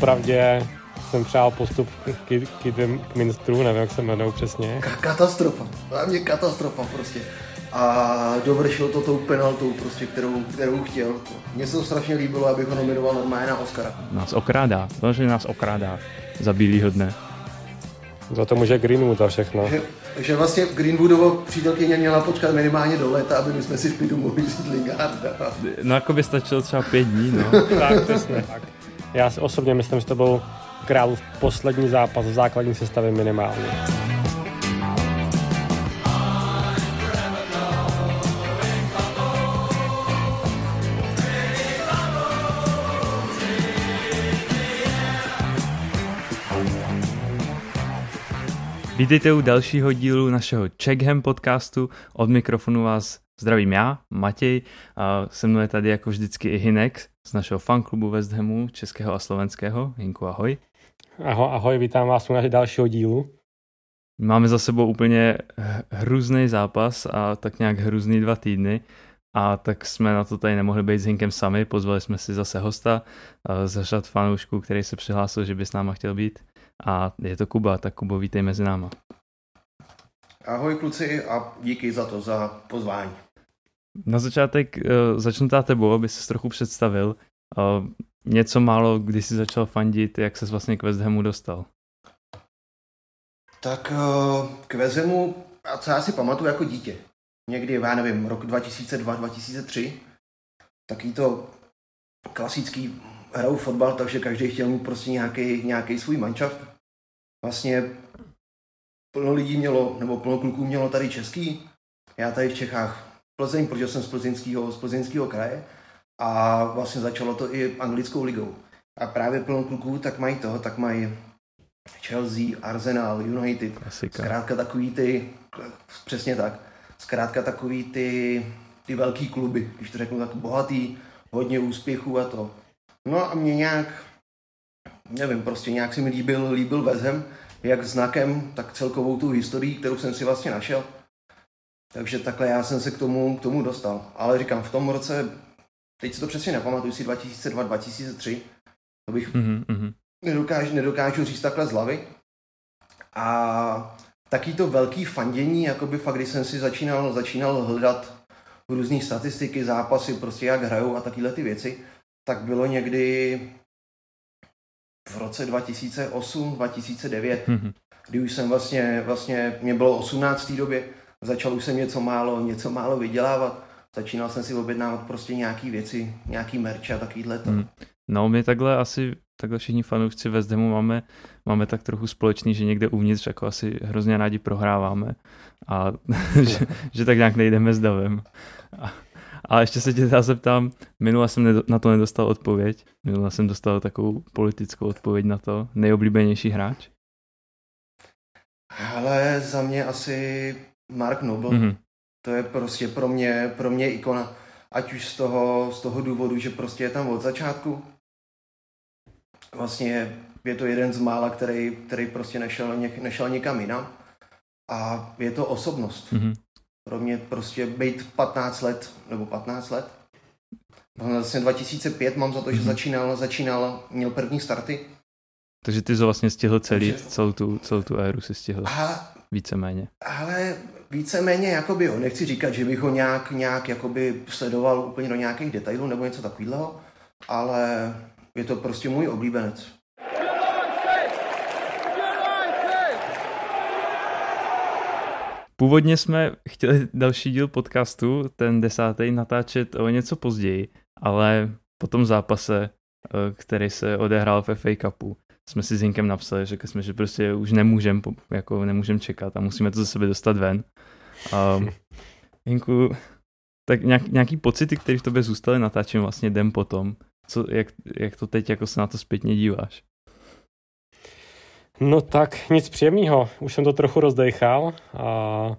Popravdě jsem přál postup k, k, k minstru, nevím, jak se jmenují přesně. K- katastrofa, mě katastrofa prostě. A dovršil to tou penaltou, prostě, kterou, kterou chtěl. Mně se to strašně líbilo, abych ho nominoval normálně na Oscara. Nás okrádá, to, že nás okrádá za bílýho dne. Za to může Greenwood a všechno. Že, že vlastně Greenwoodovo přítelkyně měla počkat minimálně do léta, aby my jsme si v klidu mohli vzít Lingarda. No jako by stačilo třeba pět dní, no. tak, přesně tak. Já si osobně myslím, že to byl králův poslední zápas v základní sestavě minimálně. Vítejte u dalšího dílu našeho Checkham podcastu. Od mikrofonu vás zdravím já, Matěj, a se mnou je tady jako vždycky i Hinek z našeho fanklubu West Hamu, českého a slovenského. Hinku, ahoj. Ahoj, ahoj, vítám vás u našeho dalšího dílu. Máme za sebou úplně hrůzný zápas a tak nějak hrůzný dva týdny. A tak jsme na to tady nemohli být s Hinkem sami, pozvali jsme si zase hosta z řad fanoušků, který se přihlásil, že by s náma chtěl být. A je to Kuba, tak Kubo, vítej mezi náma. Ahoj kluci a díky za to, za pozvání. Na začátek uh, začnu tá tebou, aby se trochu představil. Uh, něco málo, kdy jsi začal fandit, jak ses vlastně k West Hamu dostal? Tak uh, k West Hamu, a co já si pamatuju jako dítě, někdy, já nevím, rok 2002-2003, taký to klasický hrajou fotbal, takže každý chtěl mít prostě nějaký, nějaký svůj manšaft. Vlastně plno lidí mělo, nebo plno kluků mělo tady český, já tady v Čechách Plzeň, protože jsem z plzeňského, z plzeňského kraje a vlastně začalo to i anglickou ligou. A právě plno kluků tak mají toho, tak mají Chelsea, Arsenal, United, Klasika. zkrátka takový ty, přesně tak, zkrátka takový ty, ty velký kluby, když to řeknu tak bohatý, hodně úspěchů a to. No a mě nějak, nevím, prostě nějak si mi líbil, líbil Vezem, jak znakem, tak celkovou tu historii, kterou jsem si vlastně našel. Takže takhle já jsem se k tomu, k tomu dostal. Ale říkám, v tom roce, teď si to přesně nepamatuju, si 2002, 2003, to bych mm-hmm. nedokážu, nedokážu říct takhle z hlavy. A taký to velký fandění, jako by fakt, když jsem si začínal, začínal hledat různé statistiky, zápasy, prostě jak hrajou a takovéhle ty věci, tak bylo někdy v roce 2008, 2009, mm-hmm. kdy už jsem vlastně, vlastně, mě bylo 18 v té době, začal už jsem něco málo, něco málo vydělávat, začínal jsem si objednávat prostě nějaký věci, nějaký merch a takovýhle to. Mm. No, my takhle asi, takhle všichni fanoušci West Hamu máme, máme tak trochu společný, že někde uvnitř jako asi hrozně rádi prohráváme a že, že tak nějak nejdeme s davem. A, a ještě se tě teda zeptám, minule jsem na to nedostal odpověď, minule jsem dostal takovou politickou odpověď na to, nejoblíbenější hráč? Ale za mě asi Mark Noble. Mm-hmm. To je prostě pro mě, pro mě ikona. Ať už z toho, z toho důvodu, že prostě je tam od začátku. Vlastně je to jeden z mála, který, který prostě nešel, nešel někam jinam. A je to osobnost. Mm-hmm pro mě prostě být 15 let, nebo 15 let. Vlastně 2005 mám za to, že mm-hmm. začínal, začínal, měl první starty. Takže ty jsi vlastně stihl celý, Takže... celou, tu, celou tu éru si stihl. A, víceméně. Ale víceméně, jakoby, jo, nechci říkat, že bych ho nějak, nějak jakoby sledoval úplně do nějakých detailů nebo něco takového, ale je to prostě můj oblíbenec. Původně jsme chtěli další díl podcastu, ten desátý, natáčet o něco později, ale po tom zápase, eh, který se odehrál v FA Cupu, jsme si s Hinkem napsali, řekli jsme, že prostě už nemůžeme jako nemůžem čekat a musíme to ze sebe dostat ven. Um, Hinku, tak nějak, nějaký pocity, které v tobě zůstaly, natáčím vlastně den potom. Co, jak, jak to teď jako se na to zpětně díváš? No tak nic příjemného. Už jsem to trochu rozdechal a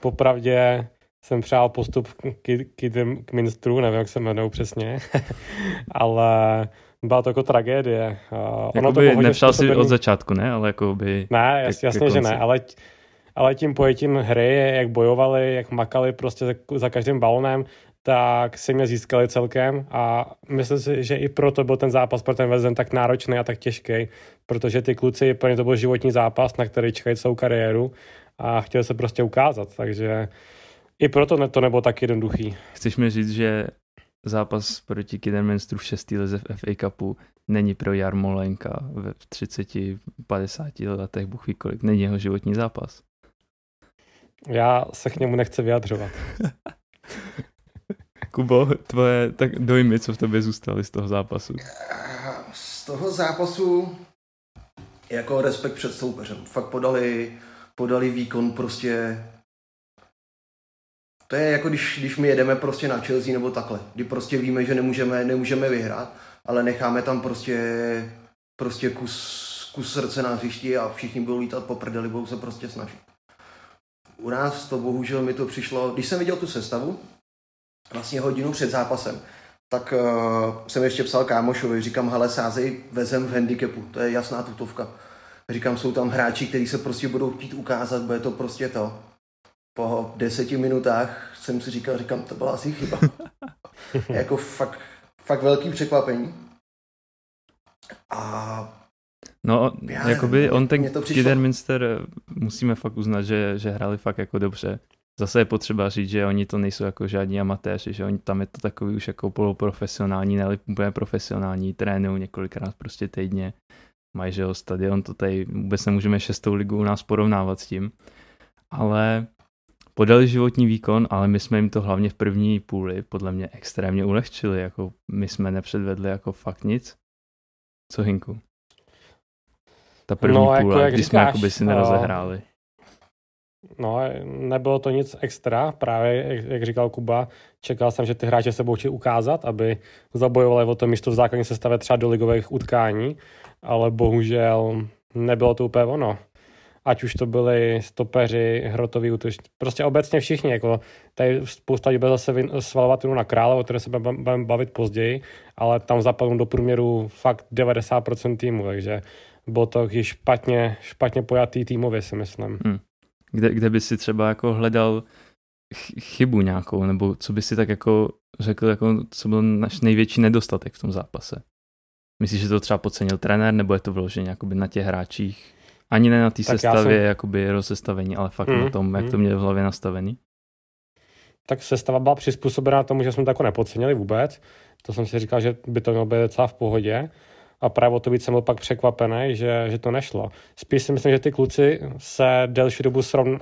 popravdě jsem přál postup k, k, k minstru, nevím, jak se jmenují přesně, ale byla to jako tragédie. Ono to nepřál si od začátku, ne? Ale jako by... Ne, jas, jasně, že ne, ale, ale tím pojetím hry, jak bojovali, jak makali prostě za, za každým balonem, tak si mě získali celkem a myslím si, že i proto byl ten zápas pro ten Vezem tak náročný a tak těžký, protože ty kluci, pro ně to byl životní zápas, na který čekají celou kariéru a chtěli se prostě ukázat, takže i proto to nebylo tak jednoduchý. Chceš mi říct, že zápas proti Kidderminsteru v 6. lize v FA Cupu není pro Jarmolenka ve 30-50 letech, Bůh ví kolik, není jeho životní zápas. Já se k němu nechci vyjadřovat. Kubo, tvoje tak dojmy, co v tobě zůstaly z toho zápasu? Z toho zápasu jako respekt před soupeřem. Fakt podali, podali výkon prostě to je jako když, když my jedeme prostě na Chelsea nebo takhle, kdy prostě víme, že nemůžeme, nemůžeme vyhrát, ale necháme tam prostě, prostě kus, kus srdce na hřišti a všichni budou lítat po prdeli, budou se prostě snažit. U nás to bohužel mi to přišlo, když jsem viděl tu sestavu, vlastně hodinu před zápasem, tak uh, jsem ještě psal kámošovi, říkám, hele, sázej vezem v handicapu, to je jasná tutovka. Říkám, jsou tam hráči, kteří se prostě budou chtít ukázat, bude to prostě to po deseti minutách jsem si říkal, říkám, to byla asi chyba. jako fakt, fakt velký překvapení. A No, já jakoby on ten Kidderminster musíme fakt uznat, že, že hráli fakt jako dobře. Zase je potřeba říct, že oni to nejsou jako žádní amatéři, že oni tam je to takový už jako poloprofesionální, ne úplně profesionální, trénují několikrát prostě týdně, mají, že jo, stadion, to tady vůbec nemůžeme šestou ligu u nás porovnávat s tím, ale podali životní výkon, ale my jsme jim to hlavně v první půli podle mě extrémně ulehčili, jako my jsme nepředvedli jako fakt nic. Co Hinku? Ta první no, jako půle, jak když říkáš, jsme jakoby si nerozehráli. No, nebylo to nic extra, právě jak, jak říkal Kuba, čekal jsem, že ty hráči se budou ukázat, aby zabojovali o to místo v základní sestavě třeba do ligových utkání, ale bohužel nebylo to úplně ono ať už to byli stopeři, hrotoví útočníci, prostě obecně všichni, jako tady spousta lidí zase svalovat na krále, o které se budeme bavit později, ale tam zapadnou do průměru fakt 90% týmu, takže bylo to špatně, špatně pojatý týmově, si myslím. Hmm. Kde, kde by si třeba jako hledal chybu nějakou, nebo co by si tak jako řekl, jako, co byl náš největší nedostatek v tom zápase? Myslíš, že to třeba podcenil trenér, nebo je to vloženě na těch hráčích? Ani ne na té sestavě, jsem... jakoby rozestavení, ale fakt mm, na tom, jak mm. to měli v hlavě nastavený. Tak sestava byla přizpůsobená tomu, že jsme to jako nepodcenili vůbec. To jsem si říkal, že by to mělo být docela v pohodě. A právě o to víc jsem byl pak překvapený, že, že to nešlo. Spíš si myslím, že ty kluci se delší dobu srovn,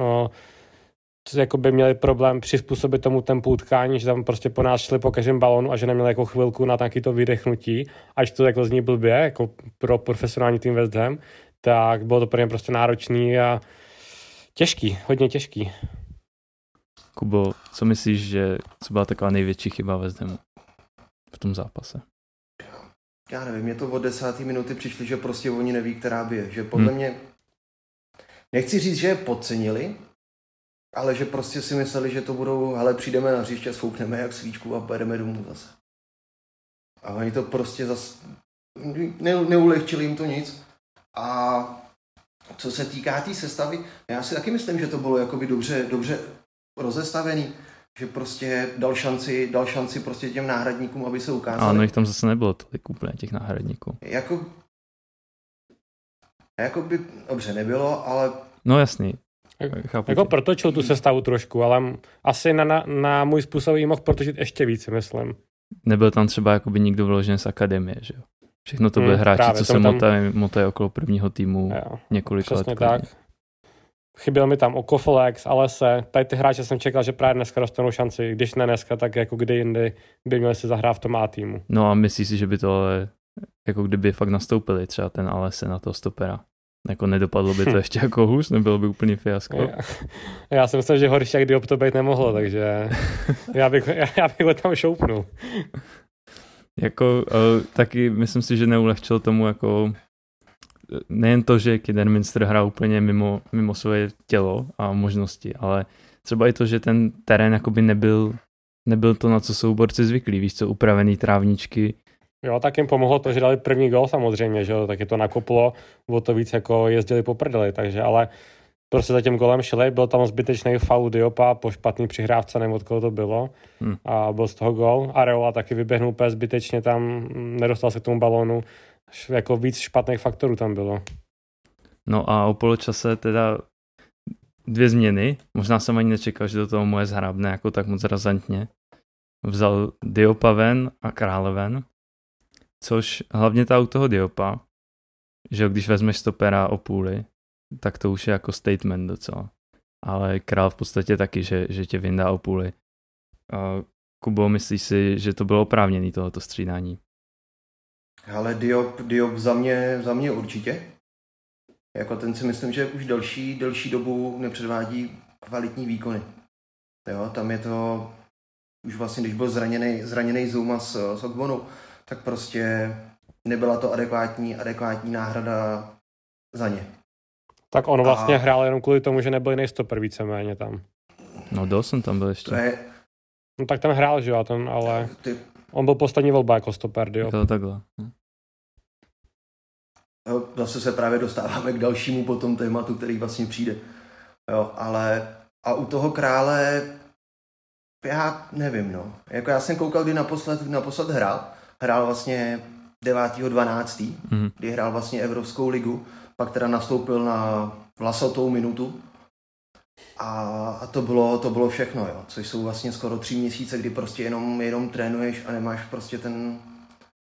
jako by měli problém přizpůsobit tomu tempu utkání, že tam prostě po nás šli po každém balonu a že neměli jako chvilku na taky to vydechnutí, až to jako zní blbě, jako pro profesionální tým West Ham, tak bylo to pro ně prostě náročný a těžký, hodně těžký. Kubo, co myslíš, že co byla taková největší chyba ve Zdemu v tom zápase? Já nevím, mě to od desáté minuty přišli, že prostě oni neví, která by je. Že podle hmm. mě, nechci říct, že je podcenili, ale že prostě si mysleli, že to budou, hele, přijdeme na hřiště, svoukneme jak svíčku a pojedeme domů zase. A oni to prostě zase, ne, neulehčili jim to nic. A co se týká té tý sestavy, já si taky myslím, že to bylo jakoby dobře, dobře rozestavený, že prostě dal šanci, dal šanci prostě těm náhradníkům, aby se ukázali. Ano, jich tam zase nebylo tolik úplně těch náhradníků. Jako, jako by, dobře, nebylo, ale... No jasný. Chápu jako tě. protočil tu sestavu trošku, ale asi na, na, na můj způsob jí mohl protočit ještě víc, myslím. Nebyl tam třeba jakoby nikdo vložen z akademie, že jo? Všechno to byly hmm, hráči, právě, co se motají, motají okolo prvního týmu jo, několik let. tak. Chyběl mi tam Okofolex, Alese, tady ty hráče jsem čekal, že právě dneska dostanou šanci, když ne dneska, tak jako kdy jindy by měli si zahrát v tom A týmu. No a myslíš si, že by to ale, jako kdyby fakt nastoupili třeba ten Alese na toho stopera? Jako nedopadlo by to ještě jako hůř, nebylo by úplně fiasko. Já, já jsem myslel, že horší jak by to být nemohlo, takže já bych, já, já bych ho tam šoupnul. Jako uh, taky myslím si, že neulehčil tomu jako nejen to, že Kidderminster hrál úplně mimo, mimo svoje tělo a možnosti, ale třeba i to, že ten terén jakoby nebyl, nebyl to, na co jsou borci zvyklí, víš co, upravený trávničky. Jo, tak jim pomohlo to, že dali první gol samozřejmě, že jo, je to nakoplo, o to víc jako jezdili po prdeli, takže ale prostě za tím golem šli, byl tam zbytečný faul Diopa po špatný přihrávce, nevím od koho to bylo hmm. a byl z toho gol. Areola taky vyběhnul úplně zbytečně tam, nedostal se k tomu balónu, jako víc špatných faktorů tam bylo. No a o poločase teda dvě změny. Možná jsem ani nečekal, že do toho moje zhrabne jako tak moc razantně. Vzal Diopa ven a krále ven, což hlavně ta u toho Diopa, že když vezmeš stopera o půli, tak to už je jako statement docela. Ale král v podstatě taky, že, že tě vyndá o půli. A Kubo, myslíš si, že to bylo oprávněné tohoto střídání? Ale Diop, Diop za, mě, za mě určitě. Jako ten si myslím, že už delší, delší dobu nepředvádí kvalitní výkony. Jo, tam je to, už vlastně, když byl zraněný, zraněný Zuma s, s Ogbonu, tak prostě nebyla to adekvátní, adekvátní náhrada za ně. Tak on vlastně a... hrál jenom kvůli tomu, že nebyl jiný stoper víceméně tam. No Dawson tam byl ještě. To je... No tak ten hrál, že jo, ten, ale Ty... on byl poslední volba jako stoper, jo. To takhle. Hm. Jo, zase se právě dostáváme k dalšímu potom tématu, který vlastně přijde. Jo, ale a u toho krále já nevím, no. Jako já jsem koukal, kdy naposled, naposled hrál. Hrál vlastně 9.12., mm. kdy hrál vlastně Evropskou ligu, pak teda nastoupil na vlasatou minutu a, a to, bylo, to bylo všechno, jo. což jsou vlastně skoro tři měsíce, kdy prostě jenom, jenom trénuješ a nemáš prostě ten,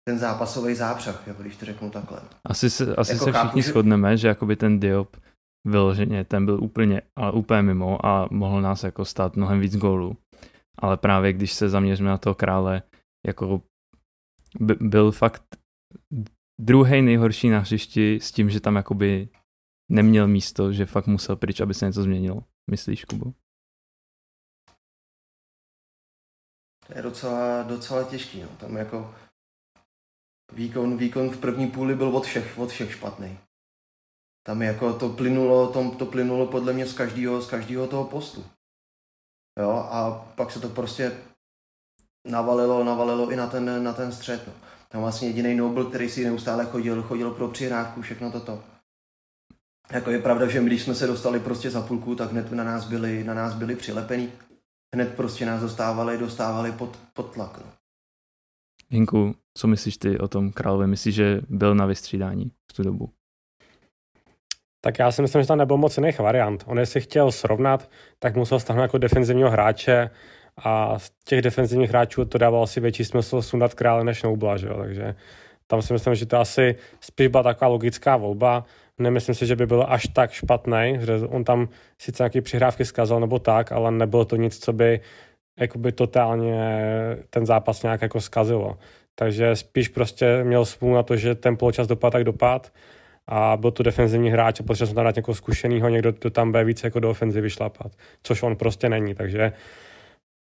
ten zápasový zápřah, jako když to řeknu takhle. Asi se, asi jako se všichni chápu, shodneme, že jakoby ten Diop vyloženě, ten byl úplně, ale úplně mimo a mohl nás jako stát mnohem víc gólů. Ale právě když se zaměříme na toho krále, jako by, byl fakt druhý nejhorší na hřišti s tím, že tam jakoby neměl místo, že fakt musel pryč, aby se něco změnilo. Myslíš, Kubo? To je docela, docela těžký. No. Tam jako výkon, výkon v první půli byl od všech, od všech špatný. Tam jako to plynulo, to, to plynulo podle mě z každého, z každého toho postu. Jo, a pak se to prostě navalilo, navalilo i na ten, na ten střed. No. Tam vlastně jediný Nobel, který si neustále chodil, chodil pro přihrávku, všechno toto. Jako je pravda, že my, když jsme se dostali prostě za půlku, tak hned na nás byli, na nás byli přilepený. Hned prostě nás dostávali, dostávali pod, pod tlak. No. Hinku, co myslíš ty o tom královi? Myslíš, že byl na vystřídání v tu dobu? Tak já si myslím, že tam nebyl moc jiných variant. On jestli chtěl srovnat, tak musel stáhnout jako defenzivního hráče a z těch defenzivních hráčů to dávalo asi větší smysl sundat krále než Nobla, že jo? takže tam si myslím, že to asi spíš byla taková logická volba. Nemyslím si, že by byl až tak špatný, že on tam sice nějaký přihrávky zkazal nebo tak, ale nebylo to nic, co by jakoby totálně ten zápas nějak jako zkazilo. Takže spíš prostě měl smůlu na to, že ten poločas dopad tak dopad a byl to defenzivní hráč a potřeboval jsem tam dát někoho zkušeného, někdo to tam bude více jako do ofenzivy šlapat, což on prostě není, takže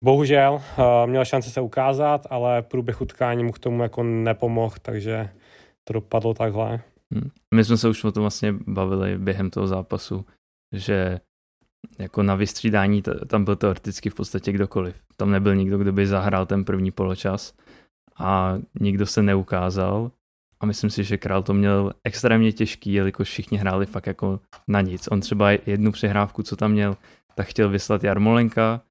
bohužel uh, měl šance se ukázat, ale průběh utkání mu k tomu jako nepomohl, takže to dopadlo takhle. Hmm. My jsme se už o tom vlastně bavili během toho zápasu, že jako na vystřídání tam byl teoreticky v podstatě kdokoliv. Tam nebyl nikdo, kdo by zahrál ten první poločas a nikdo se neukázal a myslím si, že Král to měl extrémně těžký, jelikož všichni hráli fakt jako na nic. On třeba jednu přehrávku, co tam měl, tak chtěl vyslat Jarmolenka,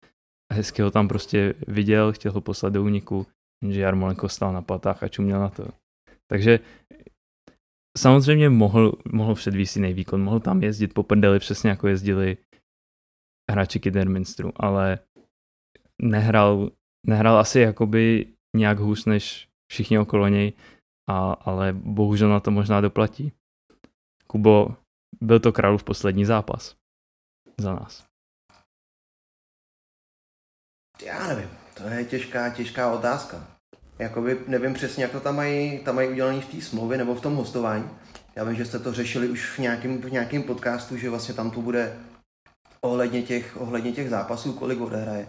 hezky ho tam prostě viděl, chtěl ho poslat do úniku, že Jarmolenko stál na patách a čuměl na to. Takže samozřejmě mohl, mohl předvíst jiný výkon, mohl tam jezdit po prdeli přesně jako jezdili hráči Kidderminstru, ale nehrál, nehrál asi jakoby nějak hůř než všichni okolo něj, a, ale bohužel na to možná doplatí. Kubo, byl to králův poslední zápas za nás. Já nevím, to je těžká, těžká otázka. Jakoby nevím přesně, jak to tam mají, tam mají udělané v té smlouvě nebo v tom hostování. Já vím, že jste to řešili už v nějakém, v nějakém podcastu, že vlastně tam to bude ohledně těch, ohledně těch zápasů, kolik odehraje.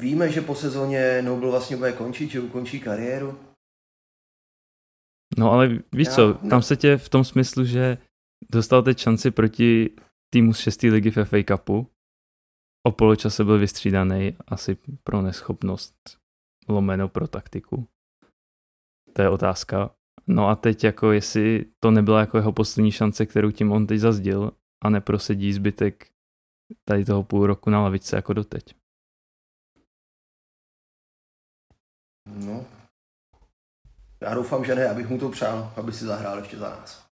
Víme, že po sezóně Noble vlastně bude končit, že ukončí kariéru. No ale víš Já, co, ne. tam se tě v tom smyslu, že dostal teď šanci proti týmu z 6. ligy v FA Cupu. O poločase byl vystřídaný asi pro neschopnost lomeno pro taktiku. To je otázka. No a teď jako jestli to nebyla jako jeho poslední šance, kterou tím on teď zazdil a neprosedí zbytek tady toho půl roku na lavice jako doteď. No, já doufám, že ne, abych mu to přál, aby si zahrál ještě za nás.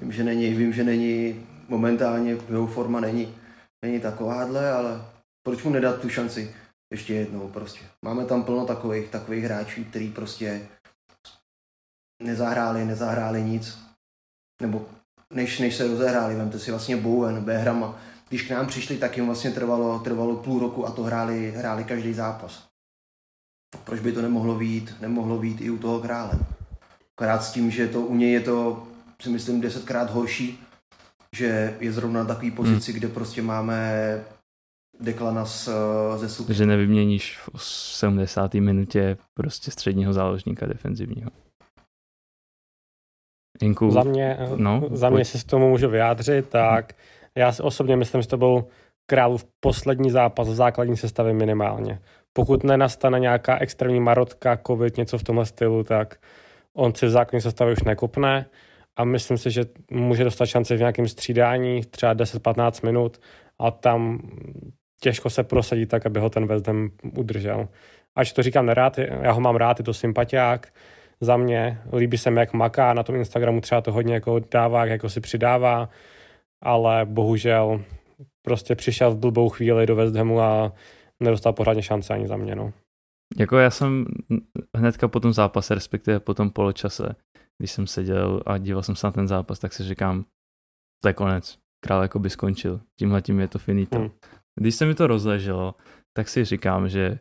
Vím, že není, vím, že není momentálně, jeho forma není, není takováhle, ale proč mu nedat tu šanci ještě jednou prostě. Máme tam plno takových, takových hráčů, který prostě nezahráli, nezahráli nic. Nebo než, než se rozehráli, vemte si vlastně Bowen, Behrama. Když k nám přišli, tak jim vlastně trvalo, trvalo půl roku a to hráli, hráli každý zápas. Proč by to nemohlo být, nemohlo být i u toho krále? Akorát s tím, že to u něj je to, si myslím, desetkrát horší, že je zrovna na takový pozici, hmm. kde prostě máme Deklana z, ze super. Že nevyměníš v 70. minutě prostě středního záložníka defenzivního. Jinku, za mě, no, za mě, si s tomu můžu vyjádřit, tak já si osobně myslím, že to byl Králův poslední zápas v základní sestavě minimálně. Pokud nenastane nějaká extrémní marotka, covid, něco v tomhle stylu, tak on si v základní sestavě už nekopne a myslím si, že může dostat šanci v nějakém střídání, třeba 10-15 minut a tam těžko se prosadí tak, aby ho ten West Ham udržel. Ač to říkám nerád, já ho mám rád, je to sympatiák, za mě. Líbí se mi, jak maká, na tom Instagramu třeba to hodně jako dává, jako si přidává, ale bohužel prostě přišel v blbou chvíli do West Hamu a nedostal pořádně šance ani za mě. No. Jako já jsem hnedka po tom zápase, respektive po tom poločase, když jsem seděl a díval jsem se na ten zápas, tak si říkám, to je konec. Král jako by skončil. Tímhle tím je to finito. Hmm. Když se mi to rozleželo, tak si říkám, že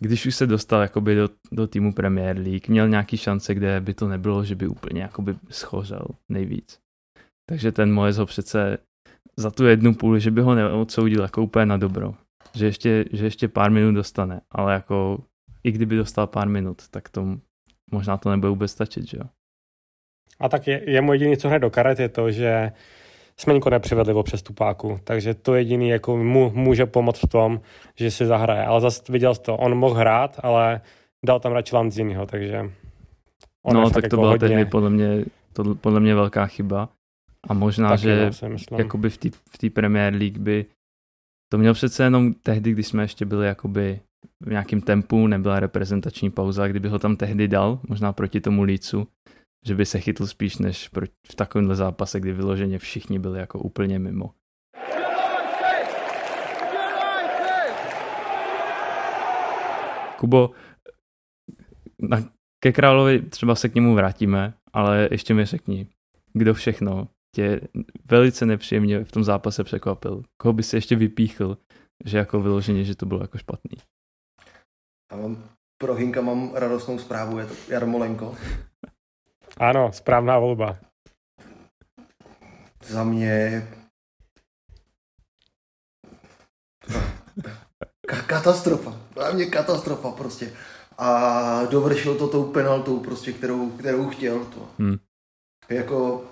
když už se dostal jakoby do, do týmu Premier League, měl nějaký šance, kde by to nebylo, že by úplně jakoby schořel nejvíc. Takže ten Moes ho přece za tu jednu půl, že by ho neodsoudil jako úplně na dobro. Že ještě, že ještě pár minut dostane, ale jako i kdyby dostal pár minut, tak to možná to nebude vůbec stačit, že jo? A tak je, je můj jediný, co hned do karet, je to, že jsme nikoho nepřivedli o přestupáku, takže to jediný jako mu může pomoct v tom, že si zahraje. Ale zase viděl jsi to, on mohl hrát, ale dal tam radši Lanziniho, takže on No, tak to jako byla hodně... tehdy podle mě, to, podle mě velká chyba. A možná, Taky že no, jakoby v té v Premier League by to měl přece jenom tehdy, když jsme ještě byli jakoby v nějakém tempu, nebyla reprezentační pauza, kdyby ho tam tehdy dal, možná proti tomu Lícu, že by se chytl spíš než v takovémhle zápase, kdy vyloženě všichni byli jako úplně mimo. Kubo, na, ke královi třeba se k němu vrátíme, ale ještě mi řekni, kdo všechno tě velice nepříjemně v tom zápase překvapil. Koho by si ještě vypíchl, že jako vyloženě, že to bylo jako špatný. Já mám pro Hinka mám radostnou zprávu, je to Jarmolenko. Ano, správná volba. Za mě katastrofa. Za mě katastrofa prostě. A dovršil to tou penaltou prostě, kterou, kterou chtěl. To. Hmm. Jako,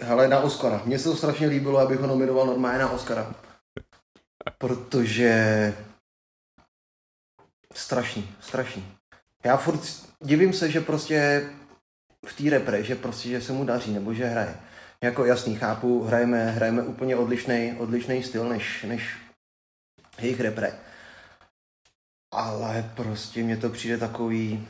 hele, na Oscara. Mně se to strašně líbilo, abych ho nominoval normálně na Oscara. Protože strašný, strašný. Já furt divím se, že prostě v té repre, že prostě, že se mu daří, nebo že hraje. Jako jasný, chápu, hrajeme, hrajeme úplně odlišný, odlišný styl než, než jejich repre. Ale prostě mně to přijde takový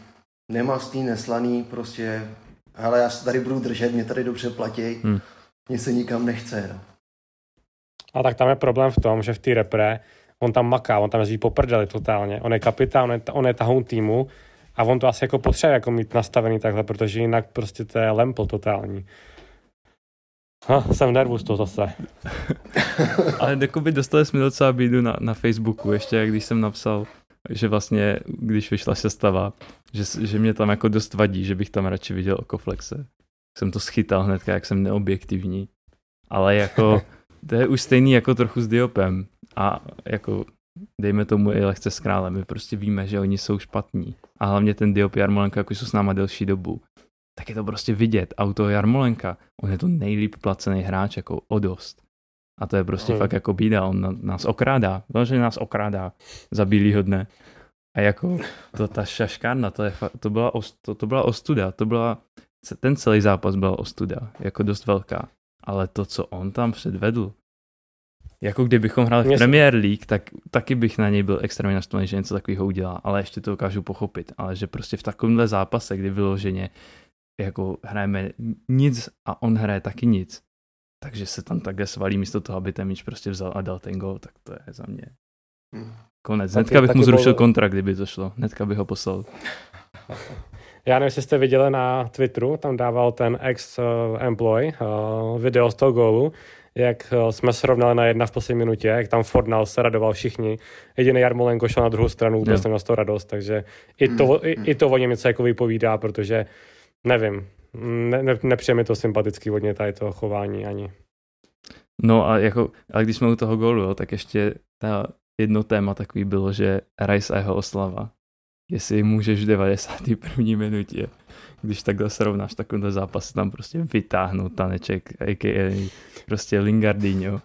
nemastný, neslaný, prostě, ale já se tady budu držet, mě tady dobře platí, hmm. mě se nikam nechce. No. A tak tam je problém v tom, že v té repre on tam maká, on tam jezdí po prdeli totálně. On je kapitán, on je, on je tahoun týmu a on to asi jako potřebuje jako mít nastavený takhle, protože jinak prostě to je lempl totální. Ha, jsem nervus to zase. Ale by dostali jsme docela bídu na, na Facebooku, ještě když jsem napsal, že vlastně, když vyšla sestava, že, že mě tam jako dost vadí, že bych tam radši viděl Okoflexe. Jsem to schytal hned, jak jsem neobjektivní. Ale jako, to je už stejný jako trochu s Diopem. A jako dejme tomu i lehce s králem. My prostě víme, že oni jsou špatní. A hlavně ten Diop Jarmolenka, jako jsou s náma delší dobu, tak je to prostě vidět. Auto Jarmolenka, on je to nejlíp placený hráč, jako o dost. A to je prostě hmm. fakt jako bída, on nás okrádá, že nás okrádá za bílýho dne. A jako to, ta šaškárna, to, je, to, byla, to, to byla ostuda, to byla, ten celý zápas byl ostuda, jako dost velká. ale to, co on tam předvedl, jako kdybychom hráli v Premier League, tak taky bych na něj byl extrémně naštvaný, že něco takového udělá, ale ještě to dokážu pochopit. Ale že prostě v takovémhle zápase, kdy vyloženě jako hrajeme nic a on hraje taky nic, takže se tam takhle svalí místo toho, aby ten míč prostě vzal a dal ten gol, tak to je za mě Hm. konec. Taky- Hnedka bych mu zrušil kontrakt, kdyby to šlo. Hnedka bych ho poslal. Já nevím, jestli jste viděli na Twitteru, tam dával ten ex-employ uh, video z toho gólu, jak uh, jsme srovnali na jedna v poslední minutě, jak tam Fornal se radoval všichni. Jediný Jarmolenko šel na druhou stranu, vůbec neměl z toho radost, takže i to, i, i to o něm něco jako vypovídá, protože nevím, ne, ne, nepřijde mi to sympatický hodně tady to chování ani. No a jako, a když jsme u toho gólu, jo, tak ještě ta jedno téma takový bylo, že Rice a jeho oslava. Jestli můžeš v 91. minutě, když takhle srovnáš takovýhle zápas, tam prostě vytáhnout taneček, a.k.a. prostě Lingardinho.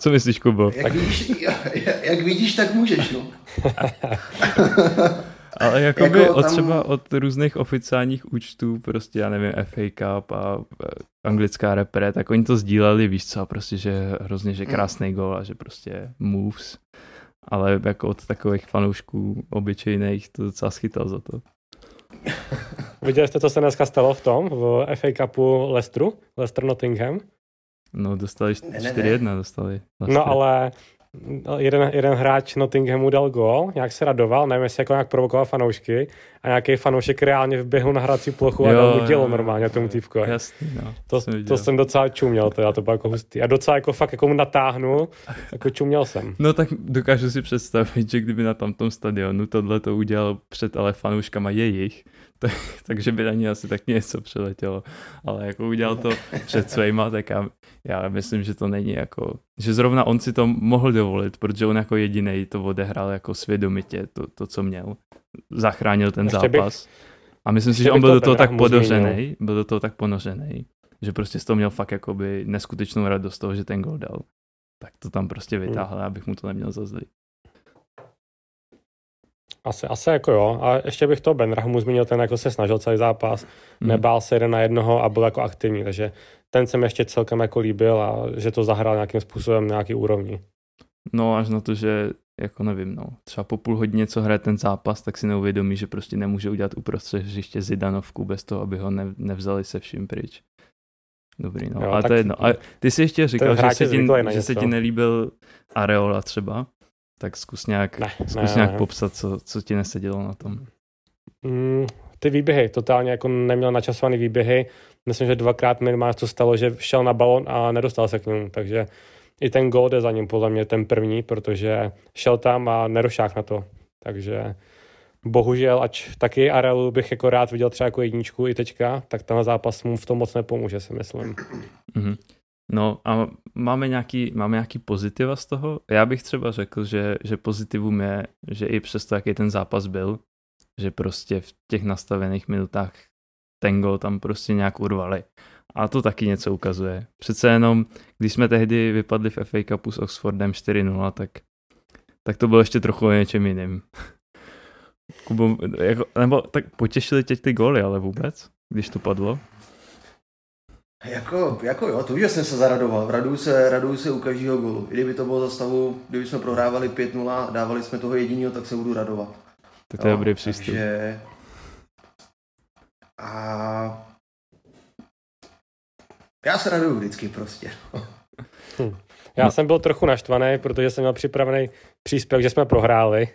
Co myslíš, Kubo? Jak, vidíš, jak vidíš, tak můžeš, no. Ale jakoby Jako od tam- třeba od různých oficiálních účtů, prostě já nevím, FA Cup a e, anglická repre, tak oni to sdíleli, víš co, a prostě, že hrozně, že krásný gol a že prostě moves. Ale jako od takových fanoušků obyčejných to docela schytal za to. Viděli jste, co se dneska stalo v tom, v FA Cupu Leicesteru, Leicester Nottingham? No, dostali Ne, ne, 4-1, dostali. No ale jeden, jeden hráč Nottinghamu dal gól, nějak se radoval, nevím, jestli jako nějak provokoval fanoušky a nějaký fanoušek reálně vběhl na hrací plochu a Jo, dal mu dělo jo, normálně tomu týpku. Jasný, no. To, jsem to jsem docela čuměl, to, já to bylo jako hustý. A docela jako fakt jako mu natáhnul, jako čuměl jsem. No tak dokážu si představit, že kdyby na tamtom stadionu tohle to udělal před ale fanouškama jejich, tak, takže by na ní asi tak něco přiletělo. Ale jako udělal to před svýma, tak já, já myslím, že to není jako, že zrovna on si to mohl dovolit, protože on jako jediný to odehrál jako svědomitě, to, to co měl. Zachránil ten Ještě bych- zápas. A myslím si, že on bych byl do toho tak ponořený, byl do toho tak ponořený, že prostě z toho měl fakt jakoby neskutečnou radost z toho, že ten gol dal. Tak to tam prostě vytáhl, abych mu to neměl za zlý. Asi, asi jako jo. A ještě bych to Benrahmu zmínil, ten jako se snažil celý zápas, Hmm. nebál se jeden na jednoho a byl jako aktivní, takže ten se mi ještě celkem jako líbil a že to zahrál nějakým způsobem na nějaký úrovni. No až na to, že jako nevím, no, třeba po půl hodině, co hraje ten zápas, tak si neuvědomí, že prostě nemůže udělat uprostřed hřiště Zidanovku bez toho, aby ho ne, nevzali se vším pryč. Dobrý, no, Jo, ale to je jedno. A ty jsi ještě říkal, že, se ti, že se ti nelíbil Areola třeba, tak zkus nějak, Ne, zkus ne, nějak ne. popsat, co, co ti nesedělo na tom. Mm, ty výběhy, totálně jako neměl načasovaný výběhy. Myslím, že dvakrát minimálně to stalo, že šel na balon a nedostal se k němu, takže i ten gol jde za ním podle mě ten první, protože šel tam a nedošák na to. Takže bohužel, ač taky Arelu bych jako rád viděl třeba jako jedničku i teďka, tak ten zápas mu v tom moc nepomůže, si myslím. Mhm. No a máme nějaký, máme nějaký pozitiva z toho? Já bych třeba řekl, že, že pozitivum je, že i přesto, jaký ten zápas byl, že prostě v těch nastavených minutách ten gol tam prostě nějak urvali. A to taky něco ukazuje. Přece jenom, když jsme tehdy vypadli v FA Cupu s Oxfordem 4-0, tak, tak to bylo ještě trochu o něčem jiným. Kubo, jako, nebo tak potěšili tě ty góly, ale vůbec, když to padlo? Jako, jako jo, to už jsem se zaradoval. Raduju se, raduju se u každého golu. I kdyby to bylo za stavu, kdyby jsme prohrávali 5-0 a dávali jsme toho jediného, tak se budu radovat. Tak to je dobrý přístup. Takže... A... Já se raduju vždycky prostě. Já No. jsem byl trochu naštvaný, protože jsem měl připravený příspěvek, že jsme prohráli.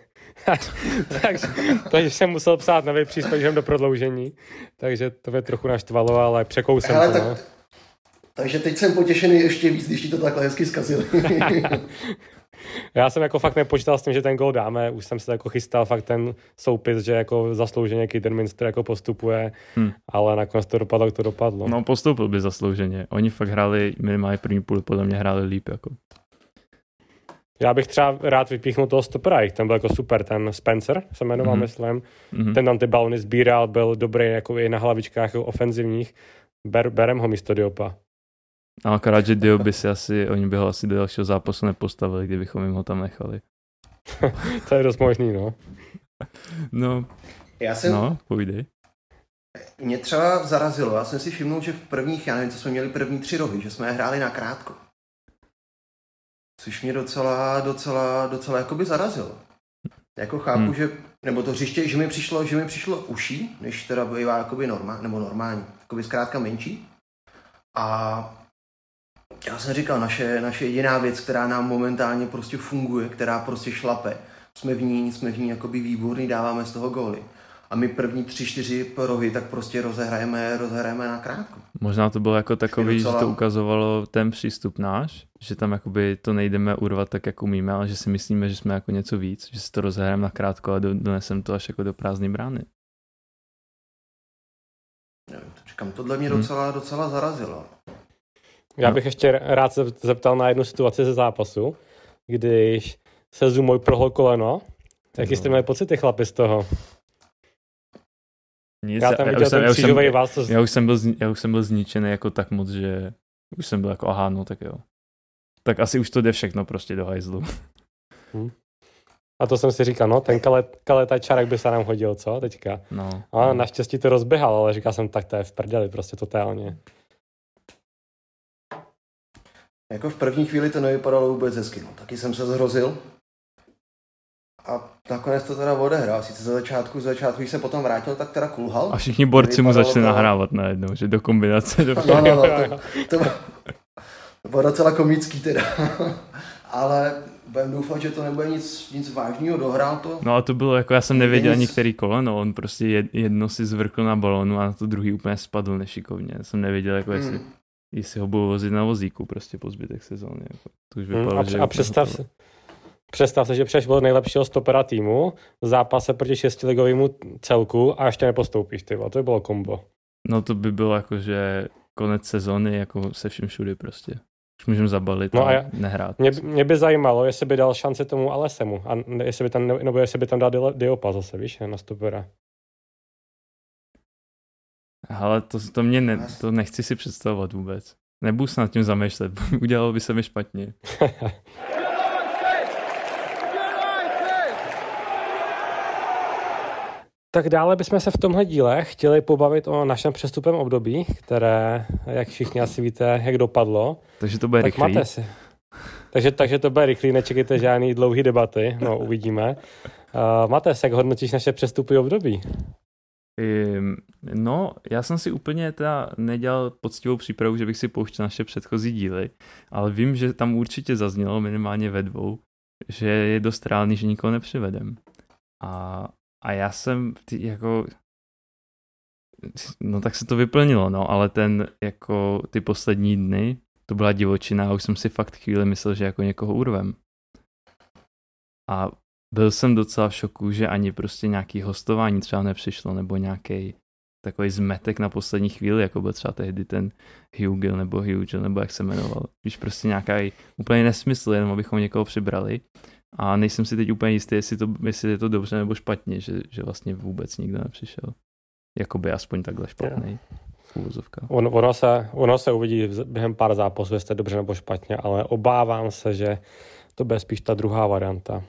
takže, takže jsem musel psát nový příspěvek do prodloužení. Takže to mě trochu naštvalo, ale překousem Hele, to. tak, No. Takže teď jsem potěšený ještě víc, když ti to takhle hezky zkazili. Já jsem jako fakt nepočítal s tím, že ten gol dáme. Už jsem se jako chystal fakt ten soupis, že jako zaslouženě Kidderminster jako postupuje, Hm. ale nakonec to dopadlo, jak to dopadlo. No postoupil by zaslouženě. Oni fakt hráli, minimálně první půl, podle mě hráli líp. Jako. Já bych třeba rád vypíchnul toho stopera, ten byl jako super, ten Spencer se jmenoval, Mhm. myslím. Mhm. Ten tam ty balony sbíral, byl dobrý jako i na hlavičkách jako ofenzivních. Ber, berem ho místo Diopa. A akorát, že Dio by si asi, oni by ho asi do dalšího zápasu nepostavili, kdybychom jim ho tam nechali. to je dost možný, no. No, Já jsem, no, půjde. Mě třeba zarazilo, já jsem si všimnul, že v prvních, já nevím, co jsme měli první tři rohy, že jsme je hráli na krátko. Což mě docela, docela, docela jakoby zarazilo. Jako chápu, hmm. že, nebo to hřiště, že mi přišlo, že mi přišlo uší, než teda bývá jakoby normál, nebo normální, jakoby zkrátka menší. A já jsem říkal, naše, naše jediná věc, která nám momentálně prostě funguje, která prostě šlape, jsme v ní, jsme v ní jakoby výborný, dáváme z toho góly. A my první tři, čtyři rohy tak prostě rozehrajeme, rozehrajeme na krátko. Možná to bylo jako takový, docela... že to ukazovalo ten přístup náš, že tam jakoby to nejdeme urvat tak, jak umíme, ale že si myslíme, že jsme jako něco víc, že si to rozehrajeme na krátko a donesem to až jako do prázdné brány. Nevím, říkám, tohle mě hmm. docela, docela zarazilo. Já bych ještě rád se zeptal na jednu situaci ze zápasu, když se Zumoj prohl koleno. Jaký jste měli pocity chlapi z toho? Nic, já tam viděl ten křížový vás. Já už, jsem byl, já už jsem byl zničený jako tak moc, že už jsem byl jako aha, no tak jo. Tak asi už to jde všechno prostě do hajzlu. Hmm. A to jsem si říkal, no, ten kaleta čarek by se nám hodil, co, teďka. No. A no. naštěstí to rozběhal, ale říkal jsem, tak to je v prdeli, prostě totálně. Jako v první chvíli to nevypadalo vůbec hezky, no. Taky jsem se zhrozil. A nakonec to teda odehrál. Sice za začátku, za začátku, když se potom vrátil, tak teda kulhal. A všichni borci mu začali to... nahrávat najednou, že do kombinace. Do... No, no, no, to, to, bylo, to bylo docela komický teda. Ale budem doufat, že to nebude nic, nic vážného, dohrál to. No a to bylo jako, já jsem nevěděl nic... ani který koleno, on prostě jedno si zvrkl na balonu a na to druhý úplně spadl nešikovně. Já jsem nevěděl, jako hmm. Jestli, ho budou vozit na vozíku prostě po zbytek sezóny. Jako. To už vypadalo, hmm, a, a představ, se, představ se, že přeš byl nejlepšího stopera týmu v zápase proti šestiligovému celku a ještě nepostoupíš, ty to by bylo kombo. No to by bylo jako, že konec sezóny jako se vším všudy prostě. Už můžeme zabalit no a, a nehrát. Mě, mě, by zajímalo, jestli by dal šanci tomu Alesemu, a jestli by tam, nebo jestli by tam dal Diopa zase, víš, na stopera. Ale to, to mě ne, to nechci si představovat vůbec. Nebudu se nad tím zamýšlet, udělalo by se mi špatně. Tak dále bychom se v tomhle díle chtěli pobavit o našem přestupem období, které, jak všichni asi víte, jak dopadlo. Takže to bude tak rychlý. Máte si. Takže, takže to bude rychlý, nečekejte žádný dlouhý debaty, no uvidíme. Uh, Mates, jak hodnotíš naše přestupy období? No, já jsem si úplně teda nedělal poctivou přípravu, že bych si pouštěl naše předchozí díly, ale vím, že tam určitě zaznělo minimálně ve dvou, že je dost reálný, že nikoho nepřivedem. A a já jsem ty, jako no tak se to vyplnilo, no, ale ten jako ty poslední dny, to byla divočina a už jsem si fakt chvíli myslel, že jako někoho urvem. A byl jsem docela v šoku, že ani prostě nějaký hostování třeba nepřišlo, nebo nějaký takový zmetek na poslední chvíli, jako byl třeba tehdy ten Hugel nebo Hugel, nebo jak se jmenoval. Víš, prostě nějaký úplně nesmysl, jenom abychom někoho přibrali. A nejsem si teď úplně jistý, jestli, to, jestli je to dobře nebo špatně, že, že vlastně vůbec nikdo nepřišel. Jakoby aspoň takhle špatný. On, ono, se, ono se uvidí během pár zápasů, jestli je dobře nebo špatně, ale obávám se, že to bude spíš ta druhá varianta.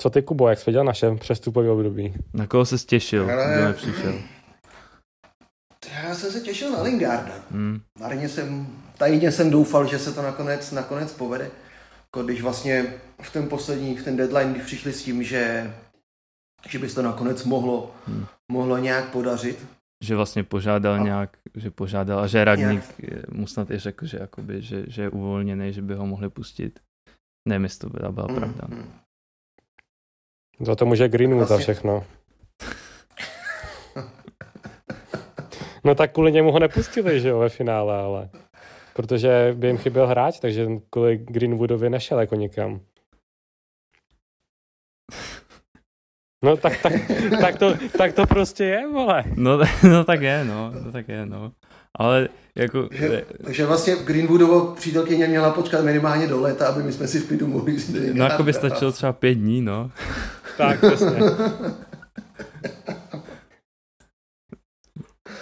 Co ty, Kubo, jak jsi viděl naše přestupové období? Na koho se těšil, Ale... kdo nepřišel? Já jsem se těšil na Lingarda. Hmm. Marně jsem, tajně jsem doufal, že se to nakonec, nakonec povede. Jako když vlastně v ten poslední, v ten deadline, když přišli s tím, že, že by se to nakonec mohlo, hmm. mohlo nějak podařit. Že vlastně požádal a, nějak, že požádal a že radník nějak. mu snad i řekl, že, jakoby, že, že je uvolněný, že by ho mohli pustit. Nevím, jestli to byla, byla hmm. pravda. Hmm. Za to může Greenwood vlastně... a všechno. no tak kvůli němu ho nepustili, že jo, ve finále, ale protože by jim chyběl hráč, takže kvůli Greenwoodovi nešel jako někam. No tak, tak, tak, to, tak to prostě je, vole. No, no tak je, no, no tak je, no. Ale jako... Takže, takže vlastně Greenwoodovo přítelkyně měla počkat minimálně do léta, aby my jsme si v klidu mohli No jako by stačilo třeba pět dní, no. Tak, přesně.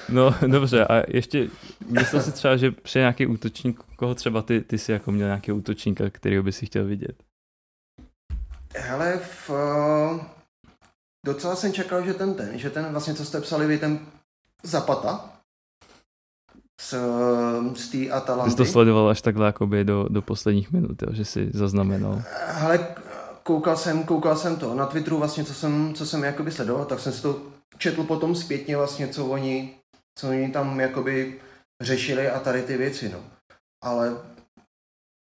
No, dobře, a ještě myslel si třeba, že při nějaký útočník, koho třeba ty, ty jsi jako měl nějaký útočníka, kterého by si chtěl vidět? Hele, v, docela jsem čekal, že ten ten, že ten vlastně, co jste psali vy, ten Zapata z, z té Atalanty. Ty jsi to sledoval až takhle jakoby do, do posledních minut, jo, že si zaznamenal. Ale koukal jsem, koukal jsem to na Twitteru vlastně, co jsem, co jsem jakoby sledoval, tak jsem si to četl potom zpětně vlastně, co oni, co oni tam jakoby řešili a tady ty věci, no. Ale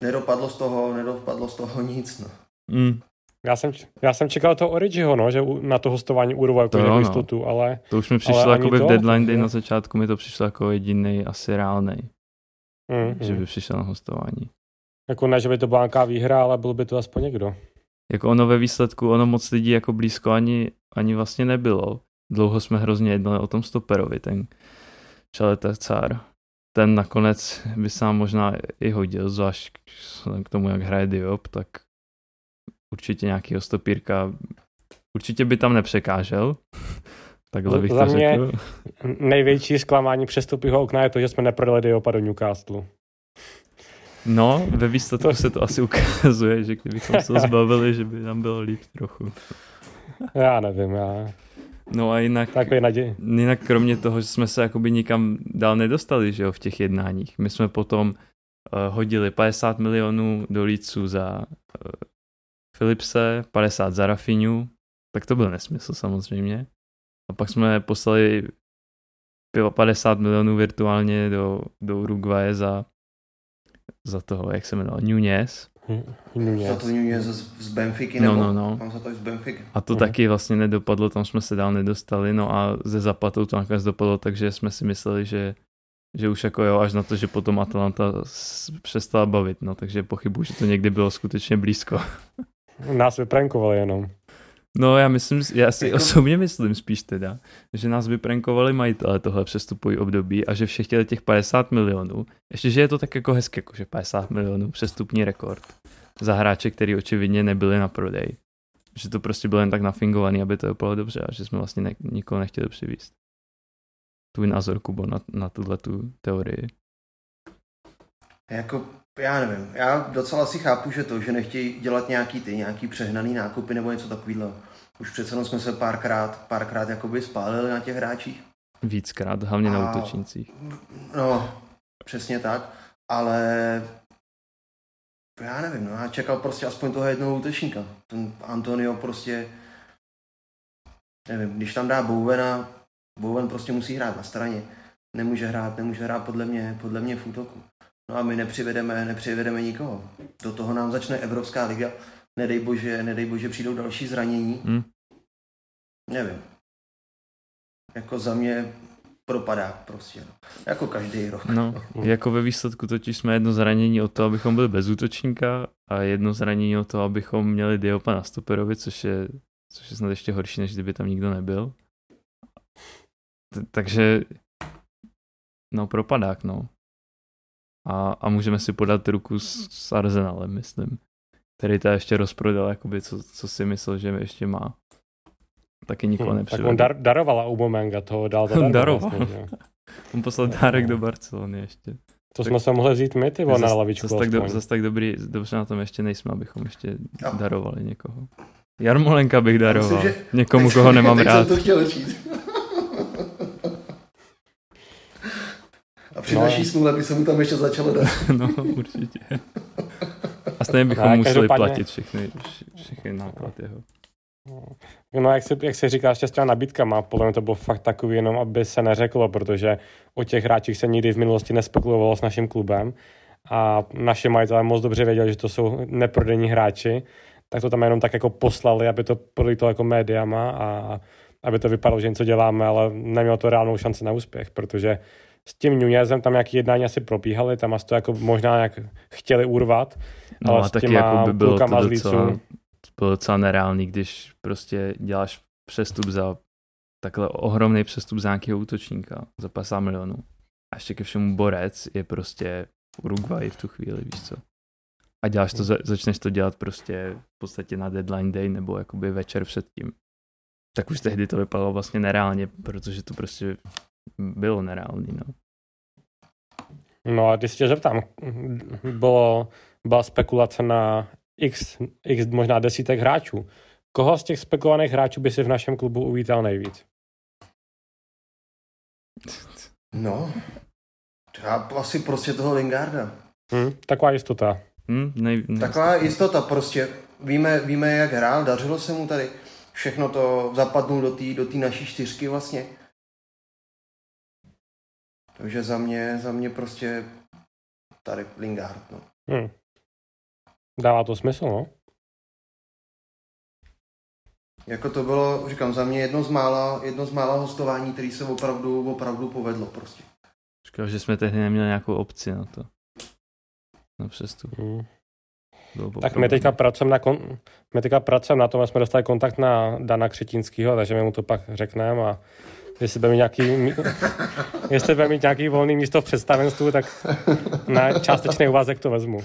nedopadlo z toho, nedopadlo z toho nic, no. Mm. Já jsem, já jsem čekal toho Origiho, no, že na to hostování urval jako To no. jistotu, ale To už mi přišlo Ale ani jakoby v to, deadline day na začátku mi to přišlo jako jediný asi reálný, mm, že mm. by přišel na hostování. jako ne, že by to byla nějaká výhra, ale byl by to aspoň někdo. Jako ono ve výsledku, ono moc lidí jako blízko ani, ani vlastně nebylo. Dlouho jsme hrozně jednali o tom stoperovi, ten Čaletacár. Ten nakonec by se nám možná i hodil, zvlášť k tomu, jak hraje Diop, tak určitě nějakýho stopírka určitě by tam nepřekážel. Takhle bych Za to mě- řekl. Největší zklamání přestupního okna je to, že jsme neprodali Diopa do Newcastle. No, ve výsledku se to asi ukazuje, že kdybychom se zbavili, že by nám bylo líp trochu. Já nevím, já No a jinak, takový jinak kromě toho, že jsme se jakoby nikam dál nedostali, že jo, v těch jednáních. My jsme potom uh, hodili 50 milionů do líců za uh, Philipse, 50 za Rafinhu, tak to byl nesmysl samozřejmě. A pak jsme poslali 50 milionů virtuálně do, do Uruguaye za, za toho, jak se jmenoval, Nunez. Nunez. Za to Nunez z, z Benfiky, No, nebo? no, no. Mám za to z Benfiky. A to Mhm. taky vlastně nedopadlo, tam jsme se dál nedostali, no a ze Zapatou to nakonec dopadlo, takže jsme si mysleli, že, že už jako jo, až na to, že potom Atalanta přestala bavit, no takže pochybuji, že to někdy bylo skutečně blízko. Nás vyprankovali jenom. No já myslím, já si Jako- osobně myslím spíš teda, že nás vyprankovali majitele tohle přestupový období a že všech těch 50 milionů, ještě že je to tak jako hezké, jako že 50 milionů přestupní rekord za hráče, který očividně nebyli na prodej. Že to prostě bylo jen tak nafingovaný, aby to dopadlo dobře a že jsme vlastně ne, nikoho nechtěli přivízt. Tvůj názor, Kubo, na, na tuhle tu teorii. Jako, já nevím, já docela si chápu, že to, že nechtějí dělat nějaký ty, nějaký přehnaný nákupy nebo něco takového. Už přece jenom jsme se párkrát, párkrát jakoby spálili na těch hráčích. Víckrát, hlavně na A- útočnících. No, přesně tak, ale já nevím, no, já čekal prostě aspoň toho jednoho útočníka. Ten Antonio prostě, nevím, když tam dá Bowena, Bowen prostě musí hrát na straně. Nemůže hrát, nemůže hrát podle mě, podle mě v útoku. No a my nepřivedeme, nepřivedeme nikoho. Do toho nám začne Evropská liga. Nedej bože, nedej bože přijdou další zranění. Hm? Nevím. Jako za mě propadá prostě. No. Jako každý rok. No, jako ve výsledku totiž jsme jedno zranění od toho, abychom byli bez útočníka a jedno zranění od toho, abychom měli Diopa na stoperovi, což je, což je snad ještě horší, než kdyby tam nikdo nebyl. T- takže no propadák, no. A, a můžeme si podat ruku s, s Arsenalem, myslím. Který to ještě rozprodal, jakoby, co, co si myslel, že ještě má. Taky nikoho Hm, tak on dar, darovala Aubameyanga, toho dal zadarmo Daroval. Vlastně, on poslal dárek do Barcelony ještě. to jsme se mohli vzít my, ty na Zas- lavičku. Zas tak, do, zas tak dobrý, dobře na tom ještě nejsme, abychom ještě darovali někoho. Jarmolenka bych daroval. myslím, že- Někomu, koho nemám rád. jsem to chtěl říct. A při No. naší smůle by se mu tam ještě začalo dát. no, určitě. A stejně bychom Ne, museli každopádně- platit všechny, vš- všechny náklad jeho. No, jak se, jak se říká, ještě s těma nabídkama, podle mě to bylo fakt takový jenom, aby se neřeklo, protože o těch hráčích se nikdy v minulosti nespekulovalo s naším klubem a naši majitelé moc dobře věděli, že to jsou neprodejní hráči, tak to tam jenom tak jako poslali, aby to to jako médiama a aby to vypadalo, že něco děláme, ale nemělo to reálnou šanci na úspěch, protože s tím Nunezem tam nějaký jednání asi probíhaly, tam asi to jako možná jak chtěli urvat, No ale a s taky těma jako by bylo to docela, bylo docela nereálný, když prostě děláš přestup za takhle ohromný přestup za nějakého útočníka za 50 milionů. A ještě ke všemu Borec je prostě Uruguay v tu chvíli, víš co. A děláš to, za- začneš to dělat prostě v podstatě na deadline day nebo jakoby večer předtím. Tak už tehdy to vypadalo vlastně nereálně, protože to prostě bylo nereálný, no. No a když se tě zeptám, bylo, byla spekulace na x, x možná desítek hráčů. Koho z těch spekulovaných hráčů by si v našem klubu uvítal nejvíc? No, já asi prostě toho Lingarda. Hmm, taková jistota. Hmm, nej, nej, Taková jistota prostě. Víme, víme, jak hrál, dařilo se mu tady. Všechno to zapadnul do té do tý naší čtyřky vlastně. Takže za mě, za mě prostě tady Lingard, no. Hmm. Dává to smysl, no. Jako to bylo, říkám, za mě jedno z mála, jedno z mála hostování, který se opravdu, opravdu povedlo prostě. Říkal, že jsme tehdy neměli nějakou opci na to. Na přestup. Hmm. Tak my teďka pracujeme na, kon... my teďka pracujeme na tom, jsme dostali kontakt na Dana Křetínského, takže my mu to pak řekneme a jestli bude mít nějaký, jestli bude mít nějaký volný místo v představenstvu, tak na částečný úvazek to vezmu.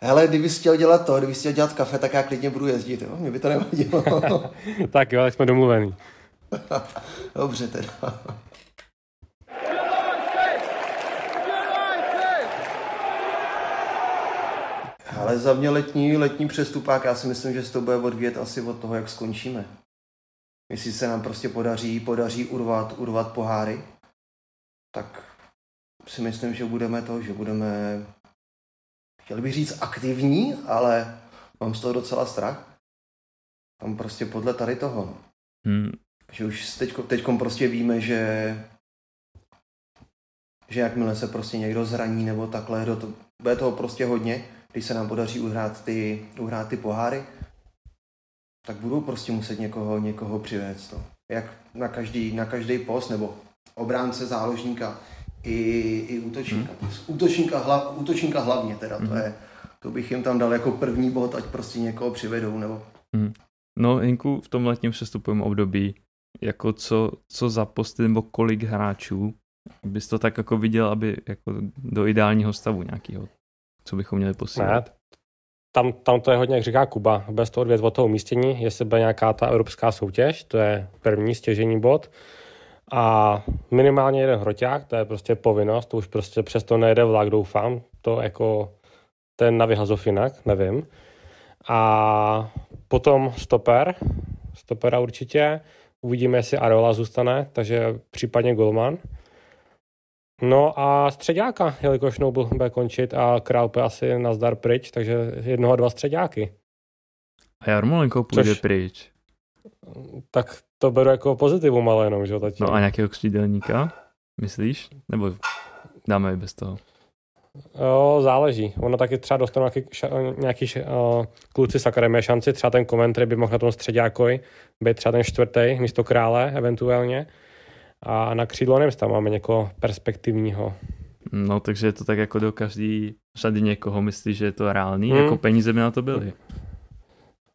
Hele, kdyby chtěl dělat to, kdyby chtěl dělat kafe, tak já klidně budu jezdit, jo? Mě by to nevadilo. tak jo, tak jsme domluvení. Dobře teda. Ale za mě letní, letní přestupák, já si myslím, že se to bude odvíjet asi od toho, jak skončíme. Jestli se nám prostě podaří, podaří urvat, urvat poháry, tak si myslím, že budeme to, že budeme, chtěl bych říct aktivní, ale mám z toho docela strach. Tam prostě podle tady toho. no. Hmm, Že už teďko, teďkom prostě víme, že že jakmile se prostě někdo zraní nebo takhle, do to, bude toho prostě hodně, když se nám podaří uhrát ty, uhrát ty poháry, tak budou prostě muset někoho, někoho přivést. To. Jak na každý, na každý post, nebo obránce, záložníka i, i útočníka. Hmm. Útočníka, hla, útočníka hlavně teda, hmm. to je, to bych jim tam dal jako první bod, ať prostě někoho přivedou, nebo hmm. No, Hinku, v tom letním přestupovém období, jako co, co za posty nebo kolik hráčů bys to tak jako viděl, aby jako do ideálního stavu nějakého, co bychom měli posílat? Tam, tam to je hodně, jak říká Kuba, bez toho odvět od toho umístění, jestli bude nějaká ta evropská soutěž, to je první stěžení bod. A minimálně jeden hroťák, to je prostě povinnost, to už prostě přesto nejede vlak, doufám, to jako ten na vyhazov jinak, nevím. A potom stoper, stopera určitě, uvidíme, jestli Areola zůstane, takže případně Golman. No a středáka, jelikož Noble bude končit a Král bude asi nazdar pryč, takže jednoho a dva středáky. A Jarmolenko půjde Což- pryč. Tak to beru jako pozitivum, ale jenom, že jo, zatím. No a nějakého křídelníka, myslíš? Nebo dáme i bez toho? Jo, záleží. Ono taky třeba dostanou nějaký, ša, nějaký uh, kluci z akademie šanci, třeba ten komentr by mohl na tom středákovi být třeba ten čtvrtý místo krále eventuálně. A na křídlo nevím, tam máme někoho perspektivního. No, takže je to tak jako do každý řady někoho myslíš, že je to reálný? Hmm. Jako peníze by na to byly.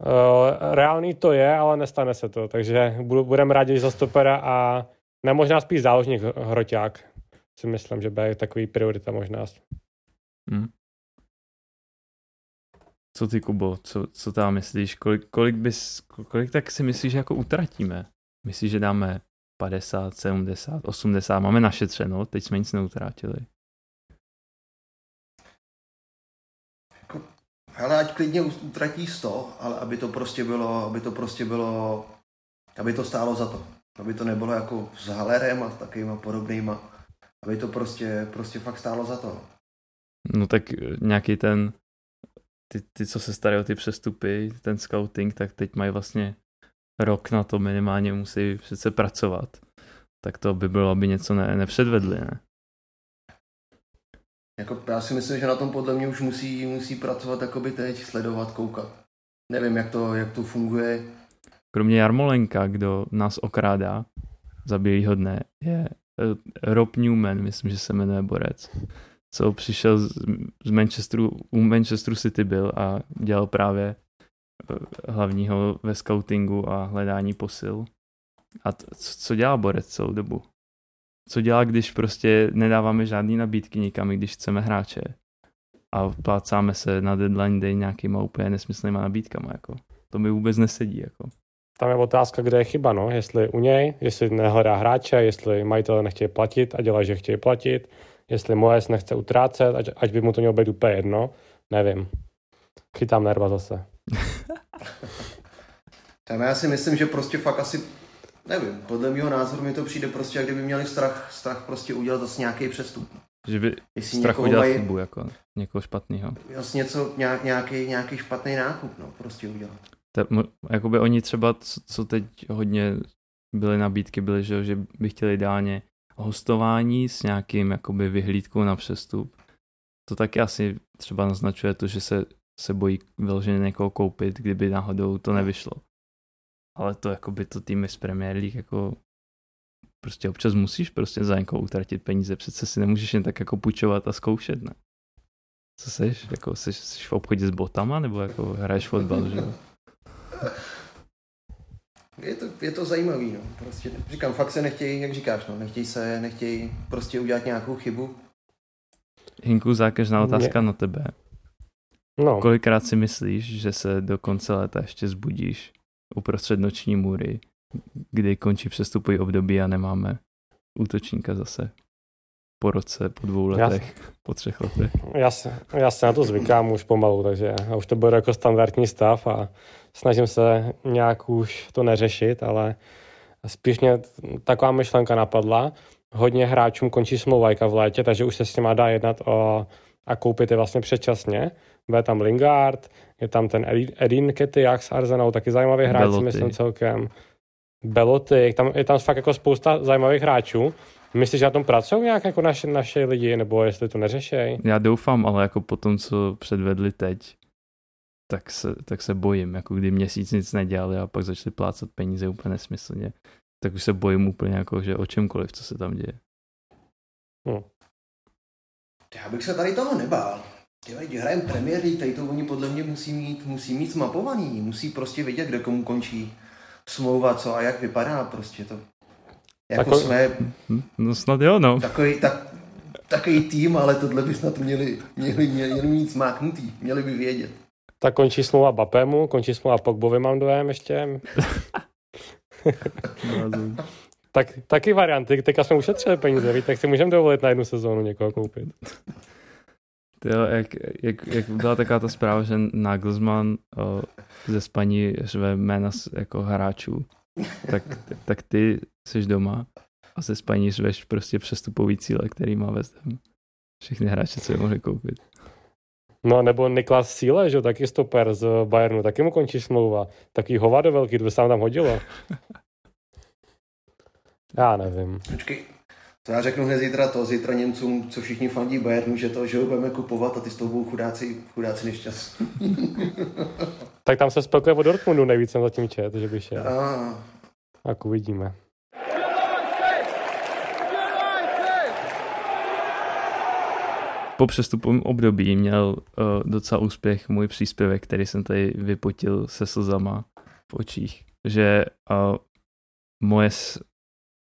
Uh, reálný to je, ale nestane se to, takže budu, budeme rádi za stopera a ne možná spíš záložník hroťák. Si myslím, že bude takový priorita možná. Hmm. Co ty, Kubo, co, co tam myslíš? Kolik, kolik, bys, kolik tak si myslíš, že jako utratíme? Myslíš, že dáme 50, 70, 80, máme našetřeno, teď jsme nic neutratili. Ale ať klidně utratí 100, ale aby to prostě bylo, aby to prostě bylo, aby to stálo za to. Aby to nebylo jako s Halerem a takovýma podobnýma. Aby to prostě, prostě fakt stálo za to. No tak nějaký ten, ty, ty co se starají o ty přestupy, ten scouting, tak teď mají vlastně rok na to minimálně musí přece pracovat. Tak to by bylo, aby něco ne, nepředvedli, ne? Jako, já si myslím, že na tom podle mě už musí, musí pracovat jakoby teď, sledovat, koukat. Nevím, jak to, jak to funguje. Kromě Jarmolenka, kdo nás okrádá za bílýho dne, je eh, Rob Newman, myslím, že se jmenuje Borec, co přišel z, z Manchesteru, u Manchesteru City byl a dělal právě hlavního ve scoutingu a hledání posil. A t, co, dělá Borec celou dobu? Co dělá, když prostě nedáváme žádný nabídky nikam, když chceme hráče a plácáme se na deadline day nějakýma úplně nesmyslnýma nabídkama, jako. To mi vůbec nesedí, jako. Tam je otázka, kde je chyba, no. Jestli u něj, jestli nehledá hráče, jestli majitele nechtějí platit a dělá, že chtějí platit, jestli Moes nechce utrácet, ať, ať by mu to mělo být úplně jedno, nevím. Chytám nerva zase. Tam já si myslím, že prostě fakt asi nevím, podle mého názoru mi to přijde prostě, jak kdyby měli strach, strach prostě udělat zase nějaký přestup. Že by Jestli strach udělat mají- chybu, jako někoho špatného. Jasně něco, nějak, nějaký, nějaký špatný nákup, no, prostě udělat. Mo- jakoby oni třeba, co, co teď hodně byly nabídky, byly, že, že by chtěli ideálně hostování s nějakým jakoby vyhlídkou na přestup. To taky asi třeba naznačuje to, že se, se bojí vyloženě někoho koupit, kdyby náhodou to nevyšlo. Ale to jakoby to týmy z Premier League jako prostě občas musíš prostě za někoho utratit peníze, přece si nemůžeš jen tak jako půjčovat a zkoušet, ne? Co seš? Jako seš, seš v obchodě s botama, nebo jako hraješ fotbal, že jo? Je to, je to zajímavý, no. Prostě, říkám, fakt se nechtějí, jak říkáš, no, nechtějí se, nechtějí prostě udělat nějakou chybu. Hinku, zákeřná otázka na tebe. No, Kolikrát si myslíš, že se do konce léta ještě zbudíš uprostřed noční můry, kdy končí přestupový období a nemáme útočníka zase po roce, po dvou Já- letech, po třech letech. já se, já se na to zvykám už pomalu, takže já už to beru jako standardní stav a snažím se nějak už to neřešit, ale spíš mě taková myšlenka napadla. Hodně hráčům končí smlouvajka v létě, takže už se s nima dá jednat o, a koupit je vlastně předčasně. Bude tam Lingard, je tam ten Edi- Edin Ketiak z Arsenalu, taky zajímavý hráč, si Belotti. myslím celkem. Beloty, je tam, je tam fakt jako spousta zajímavých hráčů. Myslíš, že na tom pracují nějak jako naše, naše lidi, nebo jestli to neřešejí? Já doufám, ale jako po tom, co předvedli teď, tak se, tak se bojím, jako kdy měsíc nic nedělali a pak začali plácat peníze úplně nesmyslně, tak už se bojím úplně jako, že o čemkoliv, co se tam děje. Já bych se tady toho nebál. Těhle, když hrajeme Premier League, tady to oni podle mě musí mít, musí mít zmapovaný, musí prostě vědět, kde komu končí smlouva, co a jak vypadá prostě to. Jako Tako- jsme Hm, No snad jo, no. takový, tak, takový tým, ale tohle by snad měli, měli, měli mít smáknutý, měli by vědět. Tak končí smlouva Bapemu, končí smlouva Pogbovi, mám dojem ještě. Tak, taky varianty, teďka jsme ušetřili peníze, víte, tak si můžeme dovolit na jednu sezónu někoho koupit. Jo, jak, jak, jak byla taková ta zpráva, že Nagelsmann o, ze spaní řve jména z- jako hráčů, tak, tak ty jsi doma a ze spaní řveš prostě přestupový cíle, který má West Ham. Všechny hráče, co je mohli koupit. No nebo Niklas Síle, že taky stoper z Bayernu, taky mu končí smlouva. Taký hovado velký, to by se tam hodilo. Já nevím. Počkej, já řeknu hned zítra to, zítra Němcům, co všichni fandí Bayernu, že to, že ho budeme kupovat a ty s tou budou chudáci, chudáci nešťastní. Tak tam se spelkuje o Dortmundu nejvíc jsem zatím čet, že by šel. A, Tak uvidíme. Po přestupovém období měl uh, docela úspěch můj příspěvek, který jsem tady vypotil se slzama v očích, že uh, Moes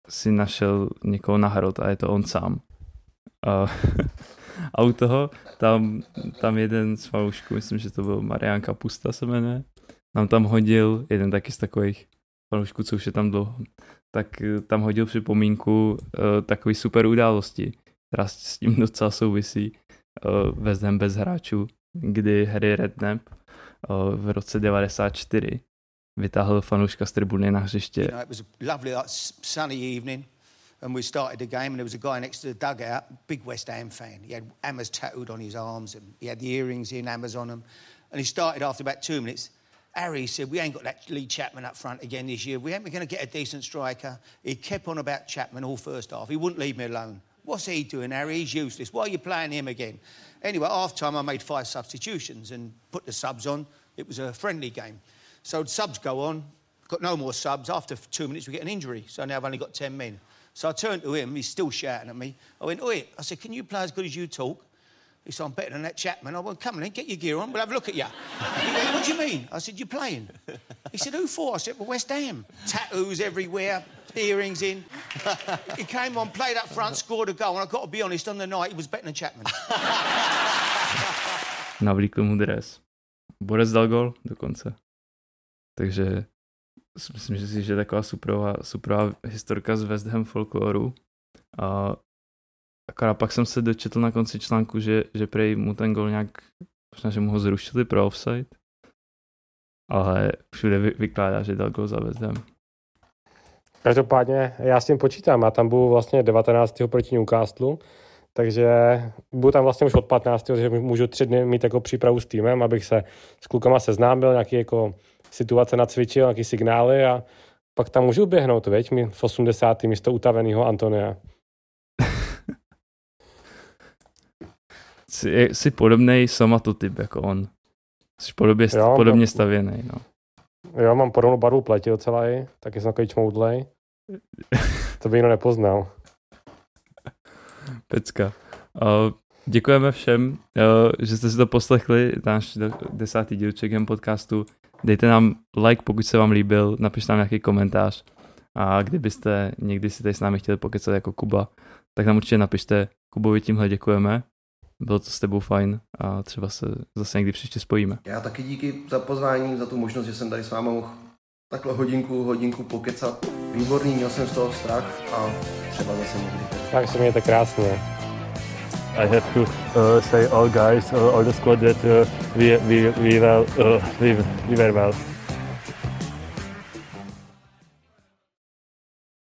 si našel někoho na hrot a je to on sám. Uh, a u toho tam, tam jeden z fanoušků, myslím, že to byl Marian Kapusta se jmenuje, nám tam hodil, jeden taky z takových fanoušků, co už je tam dlouho, tak eh, tam hodil připomínku uh, takový super události, která s tím docela souvisí uh, West Ham bez hráčů, kdy Harry Redknapp uh, v roce 94 vytáhl fanouška z tribuny na hřiště You know, it was a lovely, like, sunny evening, and we started the game, and there was a guy next to the dugout, big West Ham fan. He had hammers tattooed on his arms, and he had the earrings in, hammers on them. And he started after about two minutes. Harry said, We ain't got that Lee Chapman up front again this year. We ain't going to get a decent striker. He kept on about Chapman all first half. He wouldn't leave me alone. What's he doing, Harry? He's useless. Why are you playing him again? Anyway, half time, I made five substitutions and put the subs on. It was a friendly game. So subs go on, got no more subs. After two minutes, we get an injury. So now I've only got 10 men. So I turned to him, he's still shouting at me. I went, Oi, I said, Can you play as good as you talk? He said, I'm better than that Chapman. I went, Come on then, get your gear on, we'll have a look at you. He went, What do you mean? I said, You're playing. He said, Who for? I said, Well, West Ham. Tattoos everywhere, earrings in. He came on, played up front, scored a goal, and I've got to be honest, on the night, he was better than Chapman. navlíkl mu dres. Borec dal gol dokonce. Takže myslím, že si, že je taková superová, superová historka z West Ham folkloru. A akorát pak jsem se dočetl na konci článku, že, že prej mu ten gol nějak, možná, že mu ho zrušili pro offside, ale všude vy, vykládá, že dal gol za West Ham. Každopádně já s tím počítám. Já tam budu vlastně 19. proti Newcastle, takže budu tam vlastně už od 15. že můžu tři dny mít jako přípravu s týmem, abych se s klukama seznámil, nějaký jako situace nacvičil, nějaký signály a pak tam můžu běhnout, veď, mi v 80. místo utaveného Antonia. jsi, jsi podobný somatotyp jako on. Jsi podobě, jo, podobně to... stavěný, no. Jo, mám podobnou barvu pleti docela i, taky jsem takový čmoudlej. to by jinou nepoznal. Pecka. Uh, děkujeme všem, uh, že jste si to poslechli, náš desátý díl Checkham podcastu. Dejte nám like, pokud se vám líbil, napište nám nějaký komentář a kdybyste někdy si tady s námi chtěli pokecat jako Kuba, tak nám určitě napište. Kubovi tímhle děkujeme. Bylo to s tebou fajn a třeba se zase někdy příště spojíme. Já taky díky za pozvání, za tu možnost, že jsem tady s vámi mohl takhle hodinku, hodinku pokecat. Výborný, měl jsem z toho strach a třeba zase někdy. Tak se mějte krásně. I have to uh, say all guys, uh, all the squad that uh, we, we, we, well, uh, we, we were well.